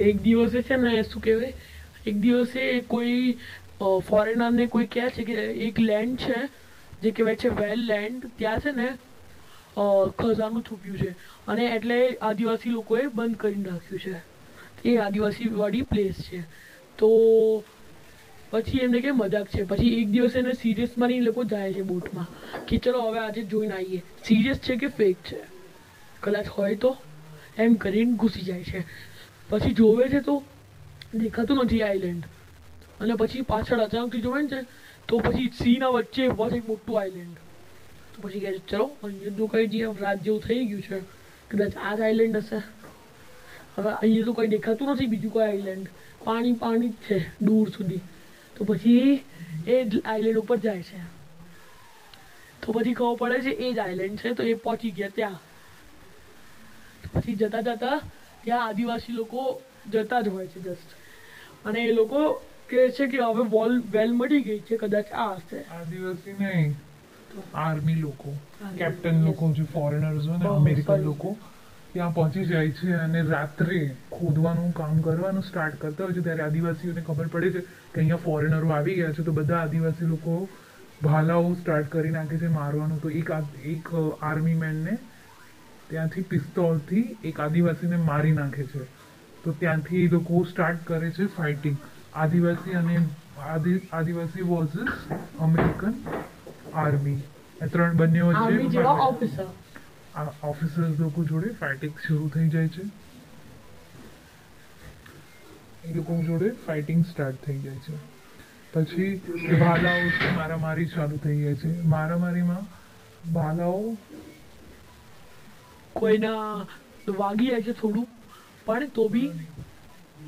એક દિવસે છે ને, શું કહેવાય? એક દિવસે કોઈ ફોરેનરને કોઈ કહે છે કે એક લેન્ડ છે, જે કહેવાય છે વેલ લેન્ડ ત્યાં છે ને ખજાનું છુપ્યું છે. અને એટલે આદિવાસી લોકોએ બંધ કરી નાખ્યું છે. એ આદિવાસી વાળી પ્લેસ છે. તો પછી એમને કે મજાક છે. પછી એક દિવસ એને સિરિયસ એ લોકો જાય છે બોટમાં. કે ચલો હવે આજે જોઈને આવીએ. સિરિયસ છે કે ફેક છે? કદાચ હોય તો એમ કરીને ઘૂસી જાય છે. પછી જોવે છે તો દેખાતું નથી આઈલેન્ડ અને પછી પાછળ અચાનકથી જોવે છે, તો પછી સીના વચ્ચે બસ એક મોટું આઈલેન્ડ તો પછી કહે છે, ચલો અહીંયા તો કઈ જે રાત જેવું થઈ ગયું છે. કદાચ આ જ આઈલેન્ડ હશે. હવે અહીંયા તો કંઈ દેખાતું નથી, બીજું કોઈ આઈલેન્ડ પાણી પાણી જ છે, દૂર સુધી. તો પછી એ જ આઈલેન્ડ ઉપર જાય છે. તો પછી ખબર પડે છે, એ જ આઈલેન્ડ છે, તો એ પહોંચી ગયા ત્યાં. પછી જતા જતા ત્યાં આદિવાસી લોકો જતા જ હોય છે જસ્ટ અને એ લોકો કહે છે કે હવે વોલ વેલ મળી ગઈ છે કદાચ આ હશે. આદિવાસી નહીં આર્મી લોકો કેપ્ટન લોકો જે ફોરેનર્સ હોય ને અમેરિકન લોકો ત્યાં પહોંચી જાય છે અને રાત્રે ખોદવાનું કામ કરવાનું સ્ટાર્ટ કરતા હોય છે. ત્યારે આદિવાસીઓને ખબર પડે છે કે અહીંયા ફોરેનરો આવી ગયા છે. તો બધા આદિવાસી લોકો ભાલાઓ સ્ટાર્ટ કરી નાખે છે મારવાનું. તો એક એક આર્મી મેનને ત્યાંથી પિસ્તોલથી એક આદિવાસીને મારી નાખે છે. તો ત્યાંથી એ લોકો સ્ટાર્ટ કરે છે ફાઇટિંગ આદિવાસી અને આદિ આદિવાસી વર્સિસ અમેરિકન આર્મી ત્રણ બંને વચ્ચે ઓફિસર્સ લોકો જોડે ફાઇટિંગ શરૂ થઈ જાય છે. એ લોકો જોડે ફાઇટિંગ સ્ટાર્ટ થઈ જાય છે. પછી ભાલાઓ મારામારી ચાલુ થઈ જાય છે. મારામારીમાં ભાલાઓ કોઈના વાગી જાય છે થોડું પણ તો બી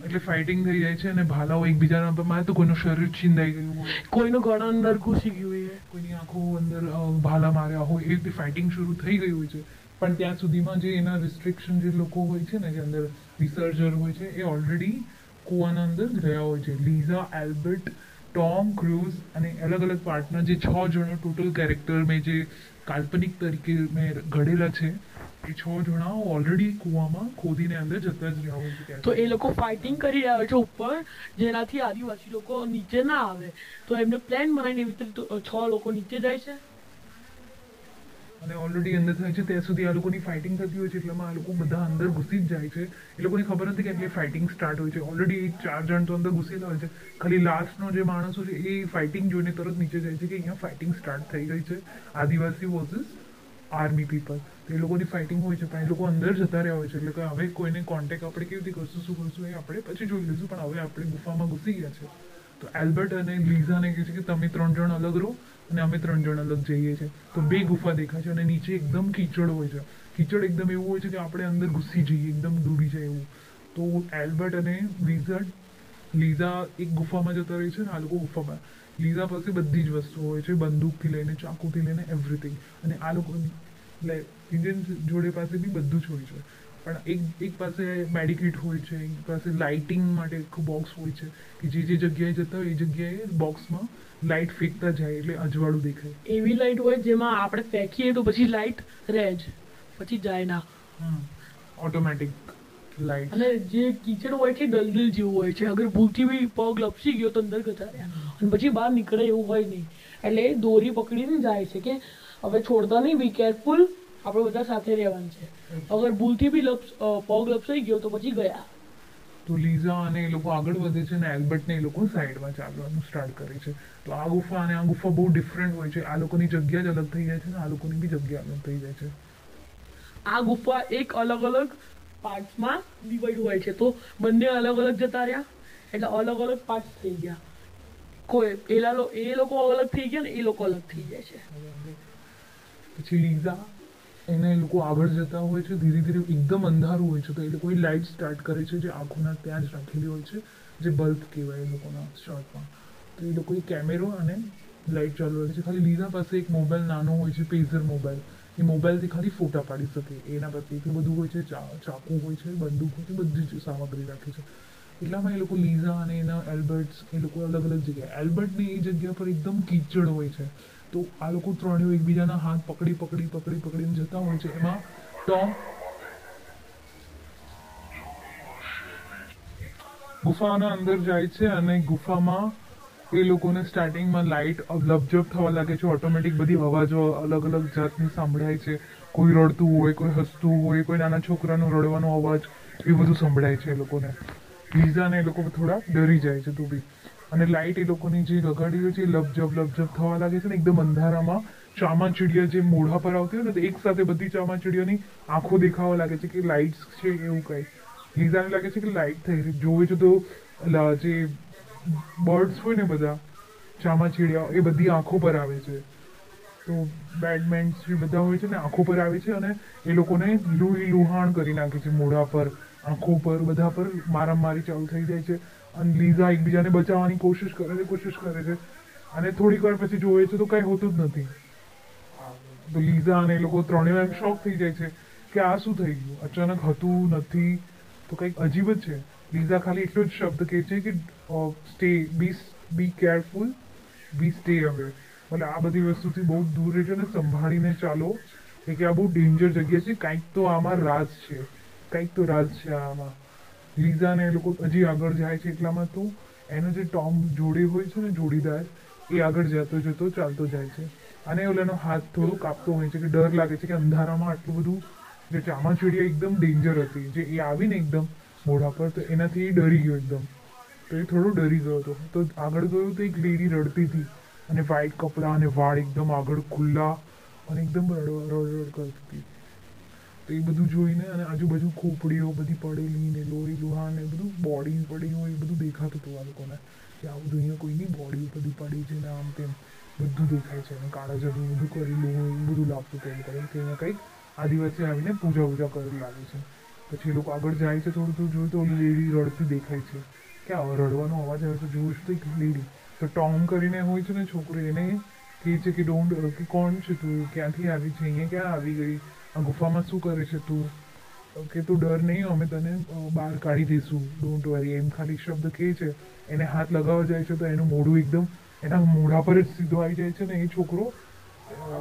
એટલે ફાઇટિંગ થઈ જાય છે અને ભાલાઓ એકબીજાના પર મારે તો કોઈનું શરીર છીંદાઈ ગયું હોય. કોઈનો ગળા અંદર ઘૂસી ગયું એ કોઈની આંખો અંદર ભાલા માર્યા હોય એ રીતે ફાઇટિંગ શરૂ થઈ ગઈ હોય છે. પણ ત્યાં સુધીમાં જે એના રિસ્ટ્રિક્શન જે લોકો હોય છે ને જે અંદર રિસર્ચર હોય છે એ ઓલરેડી કુવાના અંદર ગયા હોય છે. લીઝા એલ્બર્ટ ટોમ ક્રૂઝ અને અલગ અલગ પાર્ટના જે છ જણો ટોટલ કેરેક્ટર મેં જે કાલ્પનિક તરીકે મેં ઘડેલા છે છ જણા ઓલરેડી કુવામાં ખોદીને અંદર જતા જ રહ્યા હોય તો એ લોકો ફાઇટિંગ કરી રહ્યા છે ઉપર જેનાથી આદિવાસી લોકો નીચે ના આવે. તો એમને પ્લાન બનાવીને એવી રીતે છ લોકો નીચે જાય છે? અને ઓલરેડી અંદર થાય છે ત્યાં સુધી આ લોકોની ફાઇટિંગ થતી હોય છે એટલામાં આ લોકો બધા અંદર ઘૂસી જ જાય છે. એ લોકોને ખબર નથી કે એટલે ફાઇટિંગ સ્ટાર્ટ હોય છે. ઓલરેડી ચાર જણ તો અંદર ઘૂસેલા હોય છે. ખાલી લાસ્ટનો જે માણસો છે એ ફાઇટિંગ જોઈને તરત નીચે જાય છે કે અહીંયા ફાઇટિંગ સ્ટાર્ટ થઈ ગઈ છે. આદિવાસી વર્સિસ આર્મી પીપલ. એ લોકોની ફાઇટિંગ હોય છે, પણ એ લોકો અંદર જતા રહ્યા હોય છે. એટલે કે હવે કોઈને કોન્ટેક્ટ આપણે કેવી રીતે કરશું, શું કરશું, એ આપણે પછી જોઈ લઈશું. પણ હવે આપણે ગુફામાં ઘૂસી ગયા છે. તો એલ્બર્ટ અને લીઝાને કહે છે કે તમે ત્રણ જણ અલગ રહો અને અમે ત્રણ જણ અલગ જઈએ છીએ. તો બે ગુફા દેખાય છે અને નીચે એકદમ કીચડ હોય છે. કીચડ એકદમ એવું હોય છે કે આપણે અંદર ઘૂસી જઈએ, એકદમ ડૂબી જાય એવું. તો એલ્બર્ટ અને લીઝર્ડ, લીઝા એક ગુફામાં જતા રહે છે ને આ લોકો ગુફામાં. લીઝા પાસે બધી જ વસ્તુઓ હોય છે, બંદૂકથી લઈને, ચાકુથી લઈને એવરીથિંગ અને આ લોકો ઇન્ડિયન જોડે પાસે બી બધું જ હોય છે. પણ એક એક પાસે મેડિકેટ હોય છે એક પાસે લાઇટિંગ માટે એક બોક્સ હોય છે કે જે જે જગ્યાએ જતા હોય એ જગ્યાએ બોક્સમાં લાઇટ ફેંકતા જાય એટલે અજવાળું દેખાય. એવી લાઈટ હોય જેમાં આપણે ફેંકીએ તો પછી લાઇટ રહે જ પછી જાય ના. ઓટોમેટિક લાઇટ અને જે કિચડ હોય છે દલદલ જેવું હોય છે અગર ભૂલથી બી પગ લપસી ગયો તો અંદર ગતા રહ્યા. અને પછી બહાર નીકળે એવું હોય નહીં. એટલે દોરી પકડીને જાય છે કે હવે છોડતા નહીં બી કેરફુલ આપણે બધા સાથે રહેવાનું છે. અગર ભૂલથી બી લપસ પગ લપસાઈ ગયો તો પછી ગયા. તો લીઝા અને એ લોકો આગળ વધે છે અને એલ્બર્ટને એ લોકો સાઈડમાં ચાલવાનું સ્ટાર્ટ કરે છે. તો આ ગુફા અને આ ગુફા બહુ ડિફરન્ટ હોય છે. આ લોકોની જગ્યા જ અલગ થઈ જાય છે અને આ લોકોની બી જગ્યા અલગ થઈ જાય છે. આ ગુફા એક અલગ અલગ પાર્ટમાં ડિવાઈડ હોય છે. તો બંને અલગ અલગ જતા રહ્યા એટલે અલગ અલગ પાર્ટ થઈ ગયા. કોઈ એલા એ લોકો અલગ થઈ ગયા ને એ લોકો અલગ થઈ જાય છે. પછી લીઝા એને એ લોકો આગળ જતા હોય છે, ધીરે ધીરે એકદમ અંધારું હોય છે. તો એ લોકો લાઇટ સ્ટાર્ટ કરે છે, જે આંખોના ત્યાં જ રાખેલી હોય છે, જે બલ્બ કહેવાય એ લોકોના શર્ટમાં. તો એ લોકો એ કેમેરો અને લાઇટ ચાલુ રાખે છે. ખાલી લીઝા પાસે એક મોબાઈલ નાનો હોય છે પેઝર મોબાઈલ. એ મોબાઈલથી ખાલી ફોટા પાડી શકે. એના પાસે એટલું બધું હોય છે ચાકુ હોય છે, બંદૂક હોય છે, બધી જ સામગ્રી રાખે છે. એટલામાં એ લોકો લીઝા અને એના એલ્બર્ટ્સ એ લોકો અલગ અલગ જગ્યાએ. એલ્બર્ટની એ જગ્યા પર એકદમ કીચડ હોય છે. તો આ લોકો ત્રણેય એકબીજાના હાથ પકડી પકડી પકડી, પકડીને જતા હોય છે. એમાં ટોમ ગુફાના અંદર જાય છે અને ગુફામાં એ લોકોને સ્ટાર્ટિંગમાં લાઇટ લપજપ થવા લાગે છે. ઓટોમેટિક બધી અવાજો અલગ અલગ જાતની સાંભળાય છે. કોઈ રડતું હોય, કોઈ હસતું હોય, કોઈ નાના છોકરાનો રડવાનો અવાજ, એ બધું સંભળાય છે એ લોકોને. લીઝાને એ લોકો થોડા ડરી જાય છે તું બી અને લાઇટ એ લોકોની જે લગાડી હોય છે લપજપ લપજપ થવા લાગે છે ને, એકદમ અંધારામાં ચામાચીડિયા જે મોઢા પર આવતી હોય ને, તો એક સાથે બધી ચામાચીડિયાની આંખો દેખાવા લાગે છે કે લાઇટ્સ છે એવું કઈ. લીઝાને લાગે છે કે લાઇટ થઈ રહી. જોવે છે તો જે બર્ડ્સ હોય ને બધા, ચામાચીડિયા, એ બધી આંખો પર આવે છે. તો બેડમેન્ટ્સ જે બધા હોય છે ને, આંખો પર આવે છે અને એ લોકોને લુહી લુહાણ કરી નાખે છે મોઢા પર, આંખો પર, બધા પર, મારામારી ચાલુ થઈ જાય છે. અને લીઝા એકબીજાને બચાવવાની કોશિશ કરે છે, કોશિશ કરે છે. અને થોડીક વાર પછી જોવે છે તો કઈ હોતું જ નથી. તો લીઝા અને એ લોકો ત્રણેય એમ શોક થઈ જાય છે કે આ શું થઈ ગયું? અચાનક હતું નથી. તો કંઈક અજીબ જ છે. લીઝા ખાલી એટલો જ શબ્દ કહે છે કે stay be be careful be stay away એટલે આ બધી વસ્તુથી બહુ દૂર રહેજો અને સંભાળીને ચાલો. કે આ બહુ ડેન્જર જગ્યા છે. કાંઈક તો આમાં રાજ છે. કંઈક તો રાજ છે આમાં. લીઝા ને એ લોકો હજી આગળ જાય છે એટલામાં તો એનો જે ટોમ જોડે હોય છે ને જોડીદાર, એ આગળ જતો જતો ચાલતો જાય છે. અને ઓલાનો હાથ થોડો કાપતો હોય છે કે ડર લાગે છે કે અંધારામાં આટલું બધું જે ચામાચીડિયા એકદમ ડેન્જર હતી, જે એ આવીને એકદમ મોઢા પર તો એનાથી એ ડરી ગયો એકદમ. તો એ થોડો ડરી ગયો હતો. તો આગળ ગયો તો એક લેડી રડતી હતી અને વ્હાઈટ કપડાં અને વાળ એકદમ આગળ ખુલ્લા અને એકદમ રડ રડ કરતી હતી. એ બધું જોઈને અને આજુબાજુ ખોપડીઓ બધી પડેલી ને લોરી લુહા ને બધું બોડી પડી હોય એ બધું દેખાતું હતું આ લોકોને. કે આ બધું અહીંયા કોઈની બોડી બધી પડી છે ને આમ તેમ બધું દેખાય છે અને કાળા જડું બધું કરેલું હોય એવું બધું લાગતું તેમ કરીને કે અહીંયા કંઈક આદિવાસી આવીને પૂજા વૂજા કરેલી લાગે છે. પછી એ લોકો આગળ જાય છે થોડું થોડું જોયું તો લેડી રડતી દેખાય છે. કે આ રડવાનો અવાજ આવે તો જોયું છે તો એક લેડી. તો ટોમ કરીને હોય છે ને છોકરી એને કહે છે કે ડોન્ટ કે કોણ છે તું? ક્યાંથી આવી છે? અહીંયા ક્યાં આવી ગઈ? આ ગુફામાં શું કરે છે તું? કે તું ડર નહીં, અમે તને બહાર કાઢી દઈશું. ડોન્ટ વરી એમ ખાલી શબ્દ કહે છે. એને હાથ લગાવવા જાય છે તો એનું મોઢું એકદમ, એના મોઢા પર જ સીધો આવી જાય છે ને એ છોકરો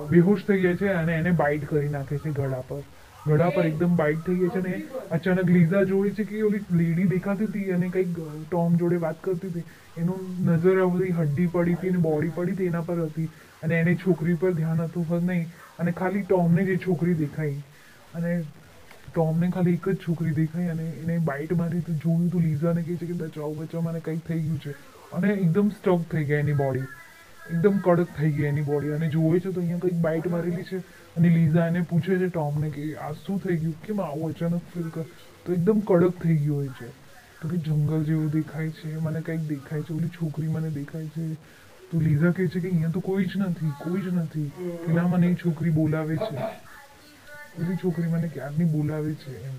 બેહોશ થઈ જાય છે અને એને બાઇટ કરી નાખે છે ગળા પર. ગળા પર એકદમ બાઇટ થઈ જાય છે ને અચાનક લીઝા જોવે છે કે ઓલી લેડી દેખાતી હતી અને કંઈક ટોમ જોડે વાત કરતી હતી. એનું નજર આ બધી હડ્ડી પડી હતી અને બોડી પડી હતી એના પર હતી. અને એને છોકરી પર ધ્યાન હતું, પણ નહીં. અને ખાલી ટોમને જે છોકરી દેખાઈ, અને ટોમને ખાલી એક જ છોકરી દેખાઈ અને એને બાઇટ મારી તો જોયું તો લીઝાને કહે છે કે બચાવ બચાવ, મને કંઈક થઈ ગયું છે. અને એકદમ સ્ટક થઈ ગયા એની બોડી એકદમ કડક થઈ ગઈ એની બોડી અને જોવે છે તો અહીંયા કંઈક બાઇટ મારેલી છે અને લીઝા એને પૂછે છે ટોમને કે, આ શું થઈ ગયું? કેમ આવું અચાનક ફીલ કર? તો એકદમ કડક થઈ ગયું હોય છે. તો કે જંગલ જેવું દેખાય છે, મને કંઈક દેખાય છે, ઓલી છોકરી મને દેખાય છે. તો લીઝા કહે છે કે અહીંયા તો કોઈ જ નથી, કોઈ જ નથી. પેલા મને એ છોકરી બોલાવે છે. ઓલી છોકરી મને ક્યારની બોલાવે છે એમ?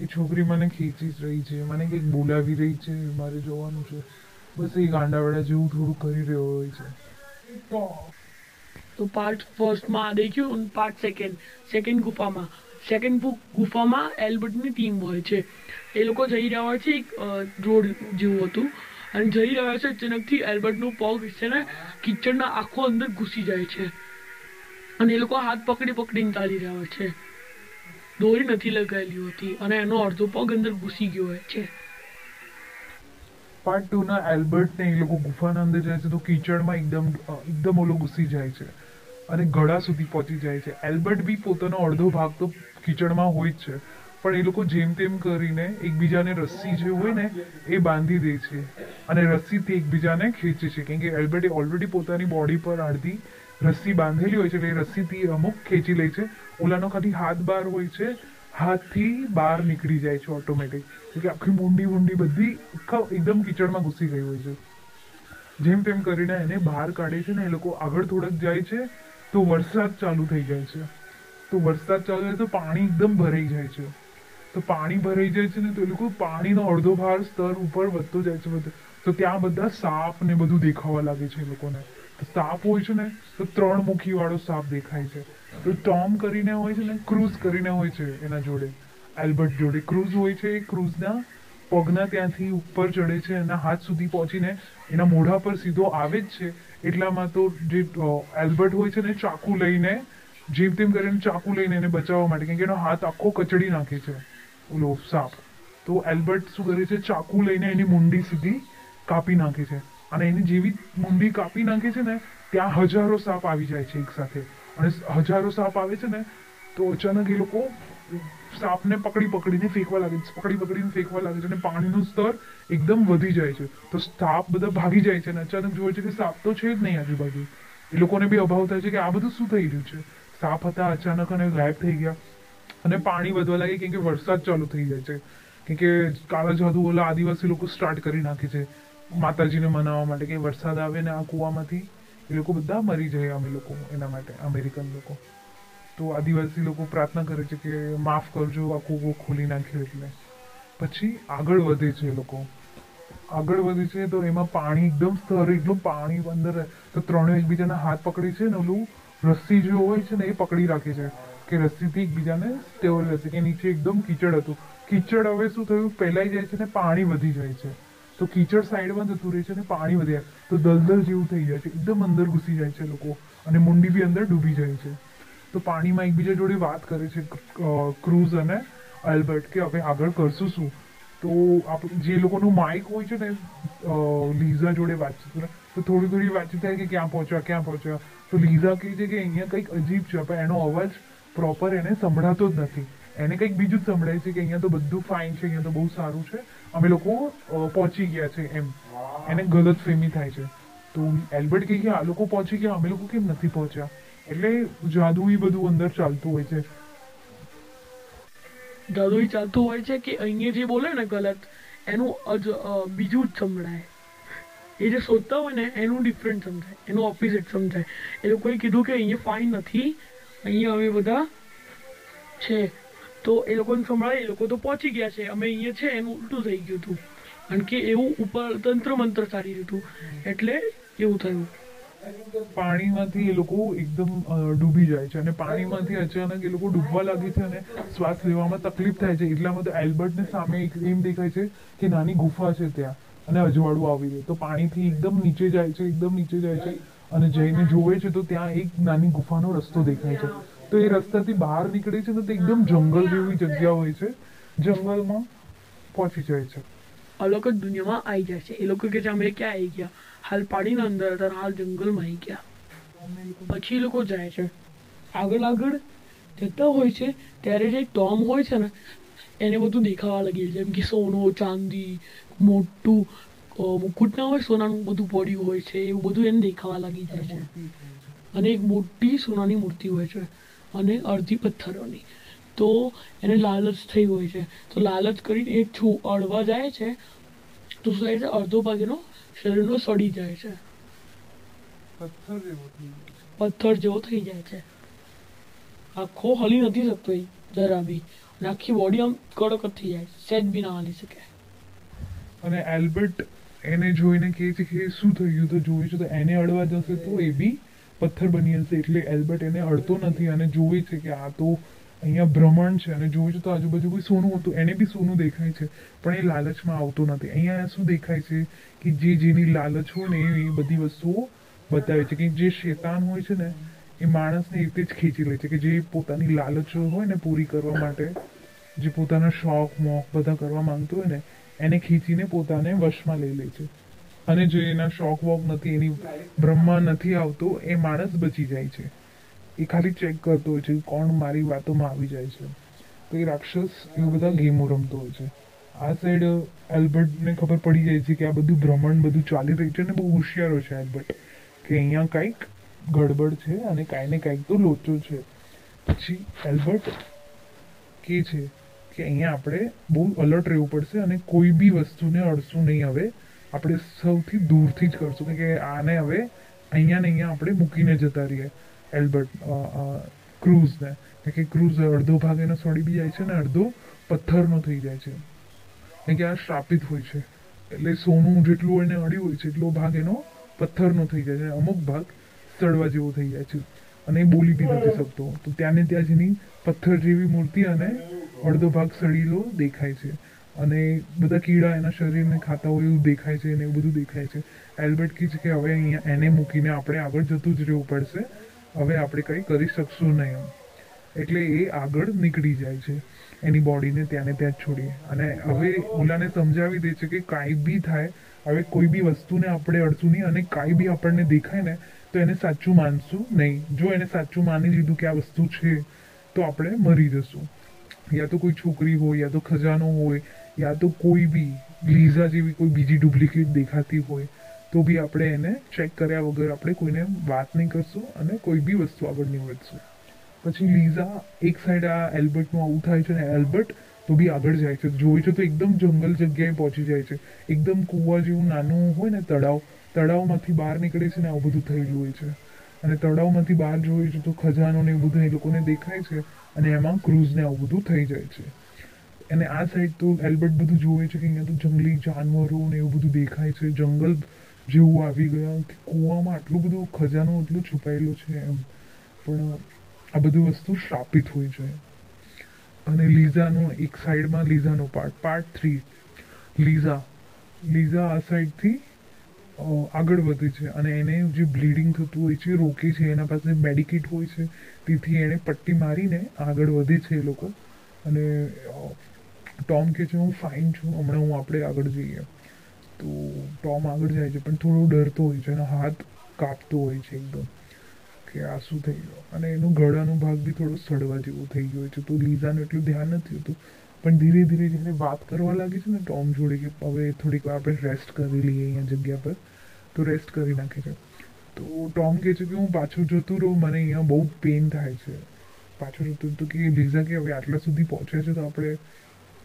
એ છોકરી મને ખેંચી જ રહી છે, મને કંઈક બોલાવી રહી છે, મારે જવાનું છે. બસ એ ગાંડાવાડા જેવું થોડું કરી રહ્યો હોય છે. તો પાર્ટ ફર્સ્ટમાં આ દેખ્યું પાર્ટ સેકન્ડ સેકન્ડ ગુફામાં. સેકન્ડ ગુફામાં એલ્બર્ટની ટીમ હોય છે. એ લોકો જઈ રહ્યા હોય છે એક રોડ જેવું હતું. અને જઈ રહ્યા છે અચાનકથી એલ્બર્ટનું પગ છે ને કિચડના આખો અંદર ઘૂસી જાય છે. અને એ લોકો હાથ પકડી પકડીને ચાલી રહ્યા હોય છે. દોરી નથી લગાવેલી હોતી અને એનો અડધો પગ અંદર ઘૂસી ગયો હોય છે. પાર્ટ ટુ ના એલ્બર્ટ ને એ લોકો ગુફાના અંદર જાય છે તો કીચડમાં એકદમ એકદમ ઓલો ઘૂસી જાય છે. અને ગળા સુધી પહોંચી જાય છે. એલ્બર્ટ બી પોતાનો અડધો ભાગ તો કીચડમાં હોય જ છે. પણ એ લોકો જેમ તેમ કરીને એકબીજાને રસ્સી જે હોય ને, એ બાંધી દે છે. અને રસ્સીથી એકબીજાને ખેંચે છે. કેમ કે એલ્બર્ટે ઓલરેડી પોતાની બોડી પર અડધી રસ્સી બાંધેલી હોય છે, એટલે રસ્સીથી અમુક ખેંચી લે છે. ઓલાનો ખાલી હાથ બહાર હોય છે, હાથથી બહાર નીકળી જાય છે ઓટોમેટિક કે આખી મૂંડી મૂંડી બધી એકદમ કિચડમાં ઘૂસી ગઈ હોય છે. જેમ તેમ કરીને એને બહાર કાઢે છે ને, એ લોકો આગળ થોડક જાય છે, તો વરસાદ ચાલુ થઈ જાય છે. તો વરસાદ ચાલુ થાય તો પાણી એકદમ ભરાઈ જાય છે. તો પાણી ભરાઈ જાય છે ને તો એ લોકો પાણીનો અડધો ભાર સ્તર ઉપર વધતો જાય છે તો ત્યાં બધા સાપ ને બધું દેખાવા લાગે છે એ લોકોને. સાપ હોય છે ને, તો ત્રણ મુખી વાળો સાપ દેખાય છે. તો ટોમ કરીને હોય છે ને, ક્રૂઝ કરીને હોય છે એના જોડે. એલ્બર્ટ જોડે ક્રૂઝ હોય છે એ ક્રૂઝના પગના ત્યાંથી ઉપર ચડે છે, એના હાથ સુધી પહોંચીને એના મોઢા પર સીધો આવે જ છે. એટલામાં તો જે એલ્બર્ટ હોય છે ને, ચાકુ લઈને, જેમ તેમ કરીને ચાકુ લઈને એને બચાવવા માટે, કેમ કે એનો હાથ આખો કચડી નાખે છે. ઓલો સાપ તો એલ્બર્ટ શું કરે છે ચાકુ લઈને એની મુંડી સીધી કાપી નાખે છે અને એની જેવી મુંડી કાપી નાખે છે ને ત્યાં હજારો સાપ આવી જાય છે એક સાથે અને હજારો સાપ આવે છે ને તો અચાનક એ લોકો સાપને પકડી પકડીને ફેંકવા લાગે છે પકડી પકડીને ફેંકવા લાગે છે અને પાણીનું સ્તર એકદમ વધી જાય છે। તો સાપ બધા ભાગી જાય છે અને અચાનક જોવે છે કે સાપ તો છે જ નહીં આજુબાજુ. એ લોકોને બી અભાવ થાય છે કે આ બધું શું થઈ રહ્યું છે? સાપ હતા, અચાનક અને ગાયબ થઈ ગયા. અને પાણી વધવા લાગે કેમ કે વરસાદ ચાલુ થઈ જાય છે. કેમ કે કાળા જાદુ ઓલા આદિવાસી લોકો સ્ટાર્ટ કરી નાખે છે. માતાજીને મનાવવા માટે કે વરસાદ આવે ને આ કૂવામાંથી, એ લોકો બધા મરી જાય અમે લોકો, એના માટે, અમેરિકન લોકો. તો આદિવાસી લોકો પ્રાર્થના કરે છે કે માફ કરજો, આ કૂવો ખોલી નાખ્યો એટલે. પછી આગળ વધે છે એ લોકો. આગળ વધે છે તો એમાં પાણી એકદમ સ્તર એટલું પાણી અંદર તો ત્રણેય એકબીજાના હાથ પકડી છે ને ઓલું રસ્સી જે હોય છે ને એ પકડી રાખે છે. કે રસ્સીથી એકબીજાને સ્ટેબલ રહેશે કે નીચે એકદમ કીચડ હતું. કીચડ હવે શું થયું? ફેલાઈ જાય છે ને પાણી વધી જાય છે. તો કીચડ સાઈડમાં જતું રહે છે અને પાણી વધી જાય. તો દલદલ જેવું થઈ જાય છે. એકદમ અંદર ઘૂસી જાય છે લોકો. અને મુંડી બી અંદર ડૂબી જાય છે. તો પાણીમાં એકબીજા જોડે વાત કરે છે ક્રૂઝ અને આલ્બર્ટ કે હવે આગળ કરશું શું? તો જે લોકોનું માઇક હોય છે ને લીઝા જોડે વાતચીત તો થોડી થોડી વાતચીત થાય કે ક્યાં પહોંચ્યા ક્યાં પહોંચ્યા? તો લીઝા કહે છે કે અહીંયા કંઈક અજીબ છે. પણ એનો અવાજ પ્રોપર એને સંભળાતો જ નથી. એને કંઈક બીજું જ સંભળાય છે કે અહીંયા તો બધું ફાઇન છે અહીંયા તો બહુ સારું છે. અમે લોકો પહોંચી ગયા છે એમ. એને ગલત ફેમી થાય છે. તો એલ્બર્ટ કહે કે આ લોકો પહોંચી ગયા અમે લોકો કેમ નથી પહોંચ્યા? એટલે જાદુઈ બધું અંદર ચાલતું હોય છે. જાદુઈ ચાલતું હોય છે કે અહીંયા જે બોલે ને ગલત એનું બીજું જ સંભળાય. એ જે શોધતા હોય ને એનું ડિફરન્ટ સમજાય. એનું ઓપોઝિટ સમજાય. એ લોકોએ કીધું કે અહીંયા ફાઇન નથી અહીંયા અમે બધા છે. તો એ લોકોને સંભળાય, એ લોકો તો પહોંચી ગયા છે. અમે અહીંયા છે, એનું ઉલટું થઈ ગયું હતું. કારણ કે એવું ઉપર તંત્ર મંત્ર ચાલી રહ્યું હતું. એટલે એવું થયું. પાણીમાંથી એ લોકો એકદમ ડૂબી જાય છે. અને પાણીમાંથી અચાનક એ લોકો ડૂબવા લાગે છે અને શ્વાસ લેવામાં તકલીફ થાય છે. એટલા તો એલ્બર્ટને સામે એક એમ દેખાય છે કે નાની ગુફા છે ત્યાં. અને અજવાળું આવી રહ્યું. તો પાણીથી એકદમ નીચે જાય છે, એકદમ નીચે જાય છે. અને જઈને જોવે છે તો ત્યાં એક નાની ગુફાનો રસ્તો દેખાય છે તો એ રસ્તાથી બહાર નીકળે છે તો તે એકદમ જંગલ જેવી જગ્યા હોય છે જંગલમાં પહોંચી જાય છે અલગ જ દુનિયામાં આવી જાય છે એ લોકો કે છે અમે ક્યાં આવી ગયા હાલ પાણીના અંદર હતા હાલ જંગલમાં આવી ગયા પછી લોકો જાય છે આગળ આગળ જતા હોય છે ત્યારે જે ટોમ હોય છે ને એને બધું દેખાવા લાગી જેમ કે સોનો ચાંદી મોટું મુકુટ ના હોય સોનાનું બધું પડ્યું હોય છે એવું બધું એને દેખાવા લાગી જાય છે. અને એક મોટી સોનાની મૂર્તિ હોય છે અને અડધી પથ્થરોની. તો એને લાલચ થઈ હોય છે. તો લાલચ કરીને એક છું અડવા જાય છે તો શું થાય છે અડધો ભાગેનો શરીરનો સડી જાય છે. પથ્થર જેવો થઈ જાય છે. આખો હલી નથી શકતો એ જરા બી. અને આખી બોડી આમ કડક થઈ જાય સેજ બી ના હલી શકે. અને એલ્બર્ટ એને જોઈને કહે છે કે શું થયું? તો જોયું છે તો એને અડવા જશે તો એ બી પથ્થર બની જશે. એટલે એલ્બર્ટ એને અડતો નથી અને જોવે છે કે આ તો અહીંયા ભ્રમણ છે અને જોવે છે તો આજુબાજુ કોઈ સોનું હતું. એને બી સોનું દેખાય છે, પણ એ લાલચમાં આવતો નથી. અહીંયા શું દેખાય છે કે જે જેની લાલચ હોય ને એ બધી વસ્તુઓ બતાવે છે. કે જે શેતાન હોય છે ને, એ માણસને એ રીતે જ ખેંચી લે છે કે જે પોતાની લાલચ હોય ને પૂરી કરવા માટે, જે પોતાના શોખ, મોખ બધા કરવા માંગતો હોય ને એને ખેંચીને પોતાને વશમાં લઈ લે છે. અને જે એના શોક વોક નથી, એની બ્રહ્મા નથી આવતો, એ માણસ બચી જાય છે. એ ખાલી ચેક કરતો હોય છે, કોણ મારી વાતોમાં આવી જાય છે. તો એ રાક્ષસ એવું બધા ગેમો રમતો હોય છે. આ સાઈડ એલ્બર્ટને ખબર પડી જાય છે કે આ બધું ભ્રમણ બધું ચાલી રહ્યું છે અને બહુ હોશિયારો છે એલ્બર્ટ કે અહીંયા કંઈક ગડબડ છે અને કાંઈ ને કાંઈક તો લોચો છે. પછી એલ્બર્ટ કે છે કે અહીંયા આપણે બહુ અલર્ટ રહેવું પડશે અને કોઈ બી વસ્તુને અડશું નહીં હવે. આપણે સૌથી દૂરથી જ કરશું. કે આને હવે અહીંયા ને અહીંયા આપણે મૂકીને જતા રહીએ. એલ્બર્ટ ક્રૂઝને કે ક્રૂઝ અડધો ભાગ એનો સડી બી જાય છે ને અડધો પથ્થરનો થઈ જાય છે. કારણ કે આ શ્રાપિત હોય છે. એટલે સોનું જેટલું એને અડ્યું હોય છે એટલો ભાગ એનો પથ્થરનો થઈ જાય છે. અમુક ભાગ સડવા જેવો થઈ જાય છે. અને એ બોલી બી નથી શકતો. તો ત્યાંને ત્યાં જેની પથ્થર જેવી મૂર્તિ અને અડધો ભાગ સડીલો દેખાય છે અને બધા કીડા એના શરીરને ખાતા હોય એવું દેખાય છે અને એવું બધું દેખાય છે. એલ્બર્ટ કહે છે કે હવે અહીંયા એને મૂકીને આપણે આગળ જતું જ રહેવું પડશે. હવે આપણે કંઈ કરી શકશું નહીં એમ. એટલે એ આગળ નીકળી જાય છે. એની બોડીને ત્યાંને ત્યાં જ છોડીએ. અને હવે ઓલાને સમજાવી દે છે કે કાંઈ બી થાય, હવે કોઈ બી વસ્તુને આપણે અડશું નહીં અને કાંઈ બી આપણને દેખાય ને, તો એને સાચું માનશું નહીં. જો એને સાચું માની લીધું કે આ વસ્તુ છે, તો આપણે મરી જશું. યા તો કોઈ છોકરી હોય, યા તો ખજાનો હોય, યા તો કોઈ બી લીઝા જેવી કોઈ બીજી ડુપ્લિકેટ દેખાતી હોય, તો બી આપણે એને ચેક કર્યા વગર આપણે કોઈને વાત નહીં કરશું અને કોઈ બી વસ્તુ આગળ નહીં વધશું. પછી લીઝા એક સાઈડ આ એલ્બર્ટનું આવું થાય છે ને, એલ્બર્ટ તો બી આગળ જાય છે. જોઈ છે તો એકદમ જંગલ જગ્યાએ પહોંચી જાય છે. એકદમ કૂવા જેવું નાનું હોય ને તળાવ, તળાવમાંથી બહાર નીકળે છે ને, આવું બધું થયેલું હોય છે. અને તળાવમાંથી બહાર જોઈ તો ખજાનો ને બધું એ લોકોને દેખાય છે અને એમાં ક્રૂઝને આવું બધું થઈ જાય છે. અને આ સાઈડ તો એલ્બર્ટ બધું જોવે છે કે અહીંયા તો જંગલી જાનવરો ને એવું બધું દેખાય છે. જંગલ જેવું આવી ગયા કૂવામાં આટલું બધું ખજાનો એટલું છુપાયેલો છે એમ. પણ આ બધું વસ્તુ શ્રાપિત હોય છે. અને લીઝાનો એક સાઈડમાં લીઝાનો part part three Lisa Lisa આ સાઈડથી આગળ વધે છે અને એને જે બ્લીડિંગ થતું હોય છે, રોકે છે, એના પાસે મેડિકેટ હોય છે, તેથી એણે પટ્ટી મારીને આગળ વધે છે એ લોકો. અને ટોમ કહે છે, હું ફાઇન છું, હમણાં હું આપણે આગળ જઈએ. તો ટોમ આગળ જાય છે, પણ થોડો ડરતો હોય છે એનો હાથ કાપતો હોય છે એકદમ કે આ શું થઈ ગયું? અને એનો ગળાનો ભાગ બી થોડો સડવા જેવો થઈ ગયો છે. તો લીઝાનું એટલું ધ્યાન નથી હોતું, પણ ધીરે ધીરે જ્યારે વાત કરવા લાગે છે ને ટોમ જોડે કે હવે થોડીક વાર આપણે રેસ્ટ કરી લઈએ અહીંયા જગ્યા પર. રેસ્ટ કરી નાખે છે તો ટોમ કહે છે કે હું પાછું જતું રહું મને અહીંયા બહુ પેઇન થાય છે પાછું જતું તો કે લીઝા કે હવે આટલા સુધી પહોંચ્યા છે તો આપણે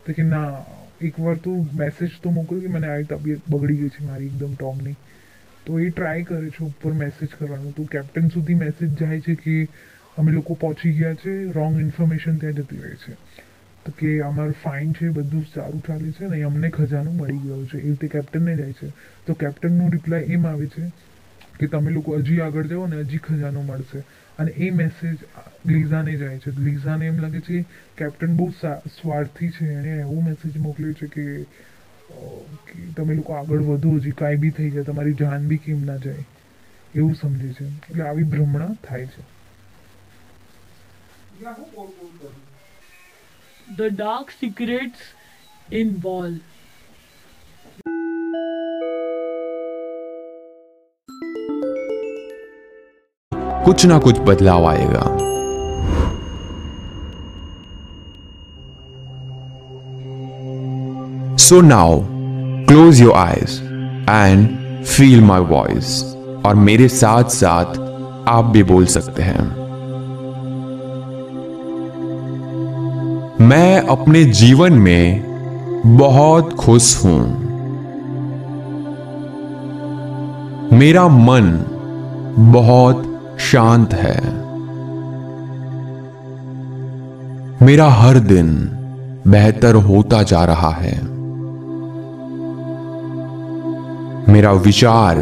તો કે ના એકવાર તો મેસેજ તો મોકલ કે મને આવી તબિયત બગડી ગઈ છે મારી એકદમ ટોમની તો એ ટ્રાય કરે છે ઉપર મેસેજ કરવાનું તો કેપ્ટન સુધી મેસેજ જાય છે કે અમે લોકો પહોંચી ગયા છે રોંગ ઇન્ફોર્મેશન ત્યાં જતી રહે છે તો કે અમારું ફાઇન છે, બધું સારું ચાલે છે ને અમને ખજાનો મળી ગયો છે. એ રીતે કેપ્ટનને જાય છે. તો કેપ્ટનનો રિપ્લાય એમ આવે છે કે તમે લોકો હજી આગળ જાઓ ને હજી ખજાનો મળશે. અને એ મેસેજ લીઝાને જાય છે. લીઝાને એમ લાગે છે કેપ્ટન બહુ સ્વાર્થી છે. એણે એવો મેસેજ મોકલ્યો છે કે તમે લોકો આગળ વધો, હજી કાંઈ બી થઈ જાય, તમારી જાન બી કેમ ના જાય? એવું સમજે છે. એટલે આવી ભ્રમણા થાય છે. The dark secrets in wall. कुछ ना कुछ बदलाव आएगा so now close your eyes and feel my voice और मेरे साथ साथ आप भी बोल सकते हैं मैं अपने जीवन में बहुत खुश हूँ। मेरा मन बहुत शांत है। मेरा हर दिन बेहतर होता जा रहा है। मेरा विचार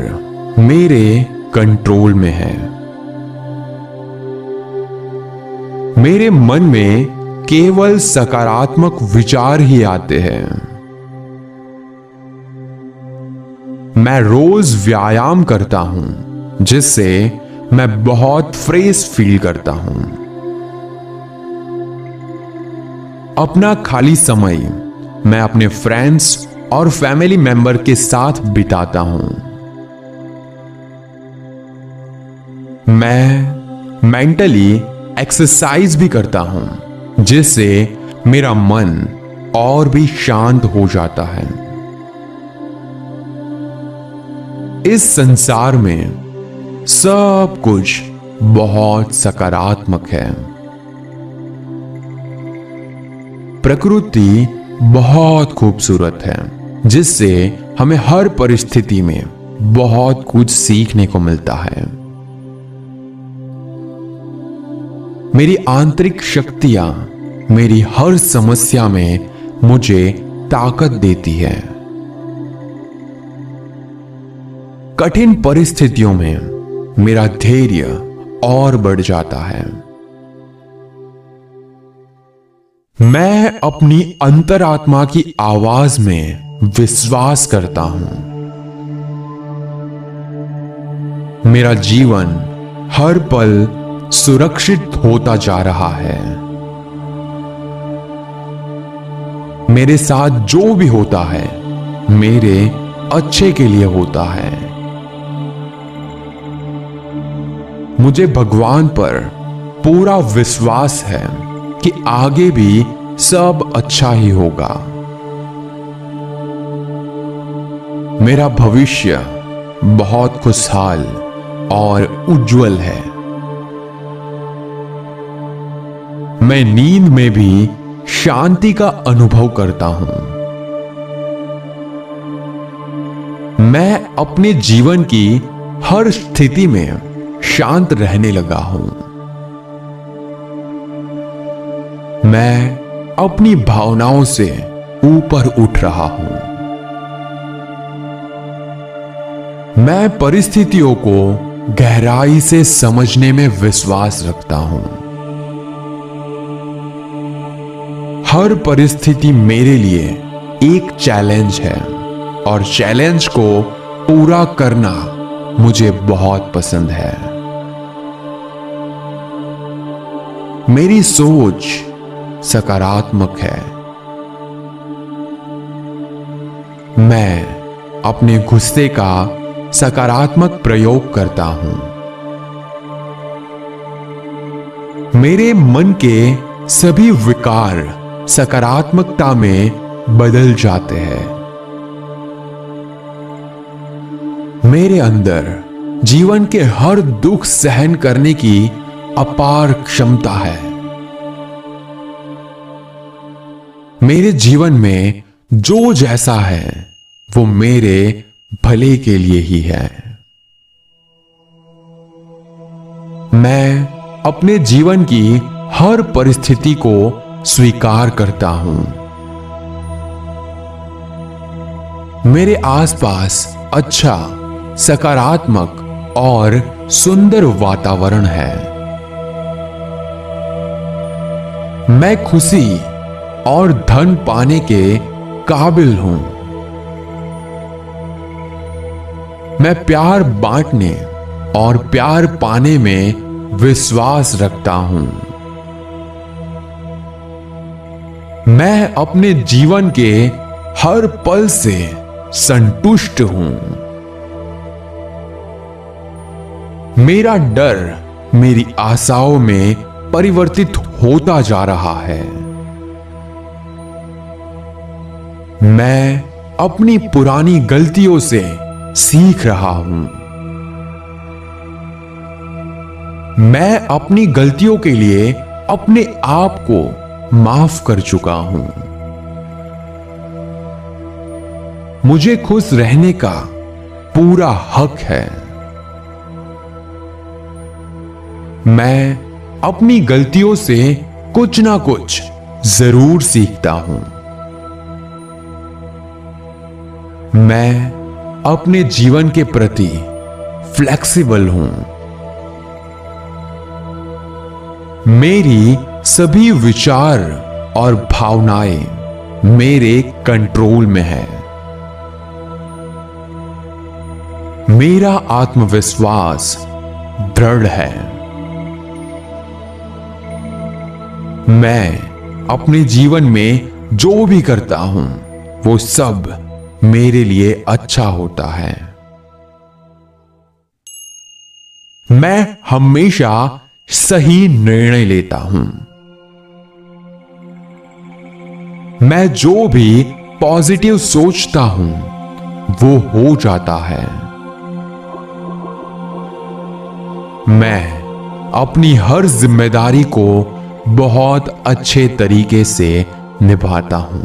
मेरे कंट्रोल में है। मेरे मन में केवल सकारात्मक विचार ही आते हैं। मैं रोज व्यायाम करता हूँ, जिससे मैं बहुत फ्रेश फील करता हूँ। अपना खाली समय मैं अपने फ्रेंड्स और फैमिली मेंबर के साथ बिताता हूँ। मैं मेंटली एक्सरसाइज भी करता हूँ। जिससे मेरा मन और भी शांत हो जाता है। इस संसार में सब कुछ बहुत सकारात्मक है। प्रकृति बहुत खूबसूरत है, जिससे हमें हर परिस्थिति में बहुत कुछ सीखने को मिलता है। मेरी आंतरिक शक्तियाँ मेरी हर समस्या में मुझे ताकत देती है। कठिन परिस्थितियों में मेरा धैर्य और बढ़ जाता है। मैं अपनी अंतरात्मा की आवाज़ में विश्वास करता हूँ। मेरा जीवन हर पल सुरक्षित होता जा रहा है। मेरे साथ जो भी होता है, मेरे अच्छे के लिए होता है। मुझे भगवान पर पूरा विश्वास है कि आगे भी सब अच्छा ही होगा। मेरा भविष्य बहुत खुशहाल और उज्जवल है। मैं नींद में भी शांति का अनुभव करता हूँ। मैं अपने जीवन की हर स्थिति में शांत रहने लगा हूँ। मैं अपनी भावनाओं से ऊपर उठ रहा हूँ। मैं परिस्थितियों को गहराई से समझने में विश्वास रखता हूँ। हर परिस्थिति मेरे लिए एक चैलेंज है और चैलेंज को पूरा करना मुझे बहुत पसंद है। मेरी सोच सकारात्मक है। मैं अपने गुस्से का सकारात्मक प्रयोग करता हूँ। मेरे मन के सभी विकार सकारात्मकता में बदल जाते हैं। मेरे अंदर जीवन के हर दुख सहन करने की अपार क्षमता है। मेरे जीवन में जो जैसा है, वो मेरे भले के लिए ही है। मैं अपने जीवन की हर परिस्थिति को स्वीकार करता हूँ। मेरे आसपास अच्छा सकारात्मक और सुंदर वातावरण है। मैं खुशी और धन पाने के काबिल हूँ। मैं प्यार बांटने और प्यार पाने में विश्वास रखता हूँ। मैं अपने जीवन के हर पल से संतुष्ट हूँ। मेरा डर मेरी आशाओं में परिवर्तित होता जा रहा है। मैं अपनी पुरानी गलतियों से सीख रहा हूँ। मैं अपनी गलतियों के लिए अपने आप को माफ़ कर चुका हूँ। मुझे खुश रहने का पूरा हक है। मैं अपनी गलतियों से कुछ ना कुछ ज़रूर सीखता हूँ। मैं अपने जीवन के प्रति फ्लेक्सिबल हूँ। मेरी सभी विचार और भावनाएँ मेरे कंट्रोल में है। मेरा आत्मविश्वास दृढ़ है। मैं अपने जीवन में जो भी करता हूँ, वो सब मेरे लिए अच्छा होता है। मैं हमेशा सही निर्णय लेता हूँ। मैं जो भी पॉजिटिव सोचता हूँ, वो हो जाता है। मैं अपनी हर ज़िम्मेदारी को बहुत अच्छे तरीके से निभाता हूँ।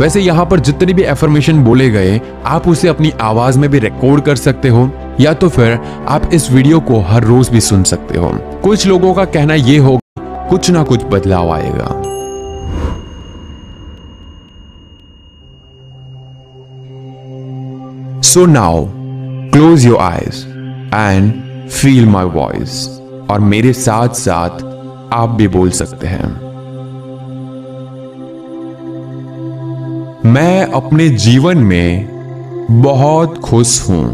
वैसे यहाँ पर जितने भी एफर्मेशन बोले गए, आप उसे अपनी आवाज़ में भी रिकॉर्ड कर सकते हो, या तो फिर आप इस वीडियो को हर रोज भी सुन सकते हो। कुछ लोगों का कहना यह होगा कुछ ना कुछ बदलाव आएगा। So now close your eyes and feel my voice और मेरे साथ साथ आप भी बोल सकते हैं। मैं अपने जीवन में बहुत खुश हूँ।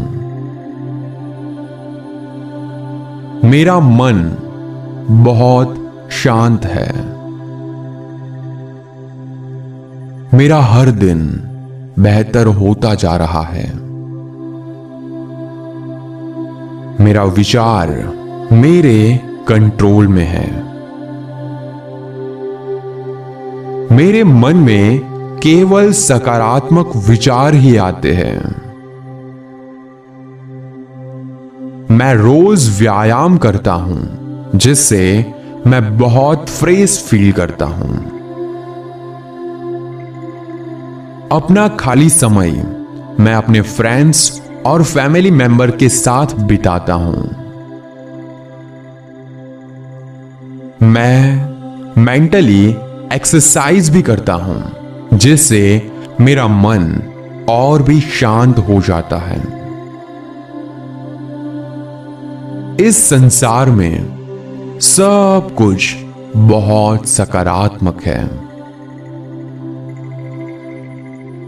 मेरा मन बहुत शांत है। मेरा हर दिन बेहतर होता जा रहा है। मेरा विचार मेरे कंट्रोल में है। मेरे मन में केवल सकारात्मक विचार ही आते हैं। मैं रोज व्यायाम करता हूँ, जिससे मैं बहुत फ्रेश फील करता हूँ। अपना खाली समय मैं अपने फ्रेंड्स और फैमिली मेंबर के साथ बिताता हूँ। मैं मेंटली एक्सरसाइज भी करता हूँ, जिससे मेरा मन और भी शांत हो जाता है। इस संसार में सब कुछ बहुत सकारात्मक है।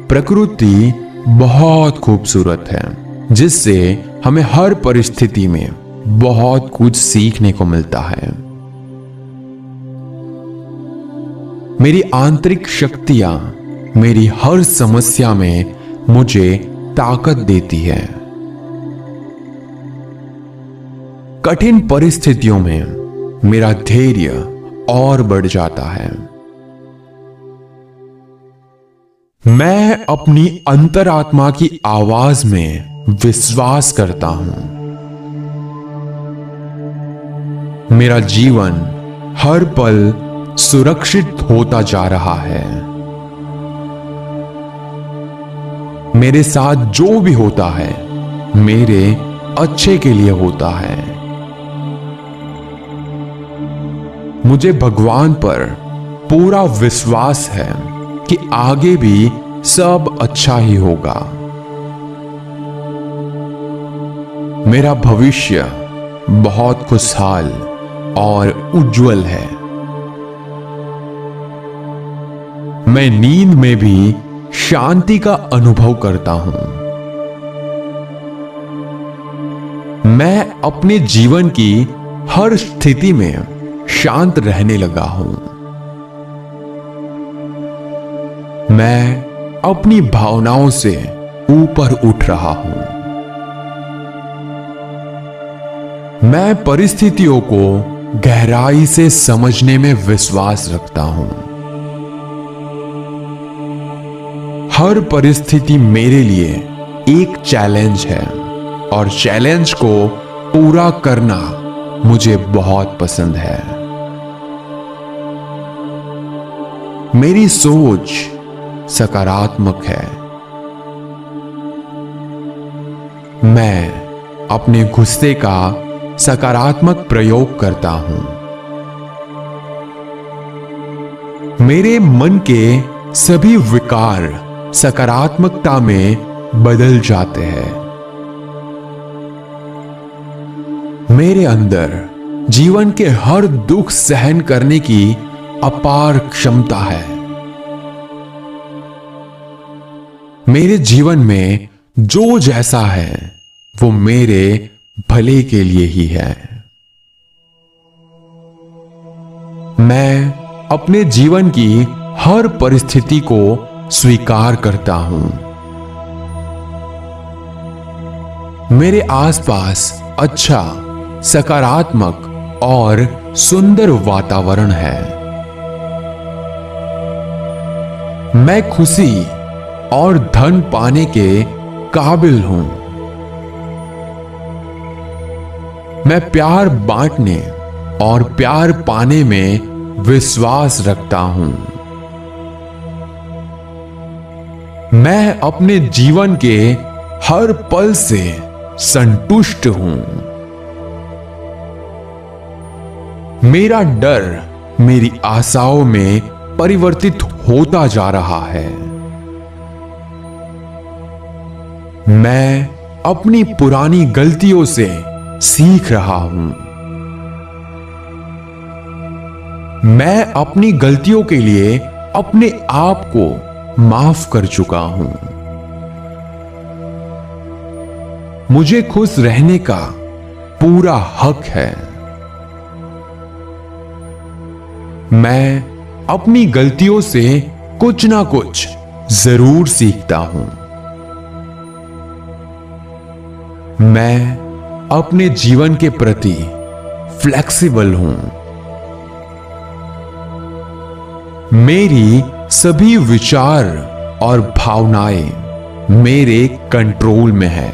प्रकृति बहुत खूबसूरत है, जिससे हमें हर परिस्थिति में बहुत कुछ सीखने को मिलता है। मेरी आंतरिक शक्तियाँ मेरी हर समस्या में मुझे ताकत देती है। कठिन परिस्थितियों में मेरा धैर्य और बढ़ जाता है। मैं अपनी अंतरात्मा की आवाज़ में विश्वास करता हूँ। मेरा जीवन हर पल सुरक्षित होता जा रहा है। मेरे साथ जो भी होता है, मेरे अच्छे के लिए होता है। मुझे भगवान पर पूरा विश्वास है कि आगे भी सब अच्छा ही होगा। मेरा भविष्य बहुत खुशहाल और उज्जवल है। मैं नींद में भी शांति का अनुभव करता हूँ। मैं अपने जीवन की हर स्थिति में शांत रहने लगा हूँ। मैं अपनी भावनाओं से ऊपर उठ रहा हूँ। मैं परिस्थितियों को गहराई से समझने में विश्वास रखता हूँ। हर परिस्थिति मेरे लिए एक चैलेंज है और चैलेंज को पूरा करना मुझे बहुत पसंद है। मेरी सोच सकारात्मक है। मैं अपने गुस्से का सकारात्मक प्रयोग करता हूँ। मेरे मन के सभी विकार सकारात्मकता में बदल जाते हैं। मेरे अंदर जीवन के हर दुख सहन करने की अपार क्षमता है। मेरे जीवन में जो जैसा है, वो मेरे भले के लिए ही है। मैं अपने जीवन की हर परिस्थिति को स्वीकार करता हूँ। मेरे आसपास अच्छा सकारात्मक और सुंदर वातावरण है। मैं खुशी और धन पाने के काबिल हूँ। मैं प्यार बांटने और प्यार पाने में विश्वास रखता हूँ। मैं अपने जीवन के हर पल से संतुष्ट हूँ। मेरा डर मेरी आशाओं में परिवर्तित होता जा रहा है। मैं अपनी पुरानी गलतियों से सीख रहा हूँ। मैं अपनी गलतियों के लिए अपने आप को माफ़ कर चुका हूँ। मुझे खुश रहने का पूरा हक है। मैं अपनी गलतियों से कुछ ना कुछ ज़रूर सीखता हूँ। मैं अपने जीवन के प्रति फ्लेक्सिबल हूँ। मेरी सभी विचार और भावनाएँ मेरे कंट्रोल में है।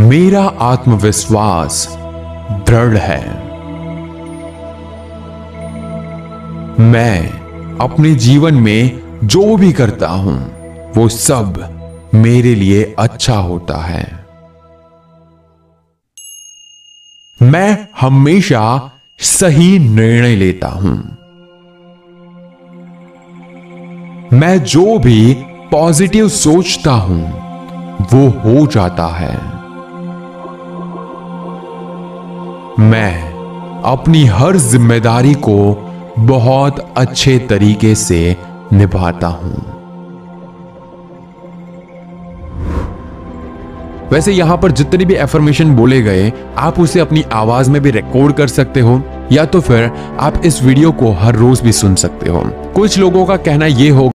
मेरा आत्मविश्वास दृढ़ है। मैं अपने जीवन में जो भी करता हूँ, वो सब मेरे लिए अच्छा होता है। मैं हमेशा सही निर्णय लेता हूँ। मैं जो भी पॉजिटिव सोचता हूँ, वो हो जाता है। मैं अपनी हर ज़िम्मेदारी को बहुत अच्छे तरीके से निभाता हूँ। वैसे यहाँ पर जितने भी एफर्मेशन बोले गए, आप उसे अपनी आवाज़ में भी रिकॉर्ड कर सकते हो, या तो फिर आप इस वीडियो को हर रोज भी सुन सकते हो। कुछ लोगों का कहना यह होगा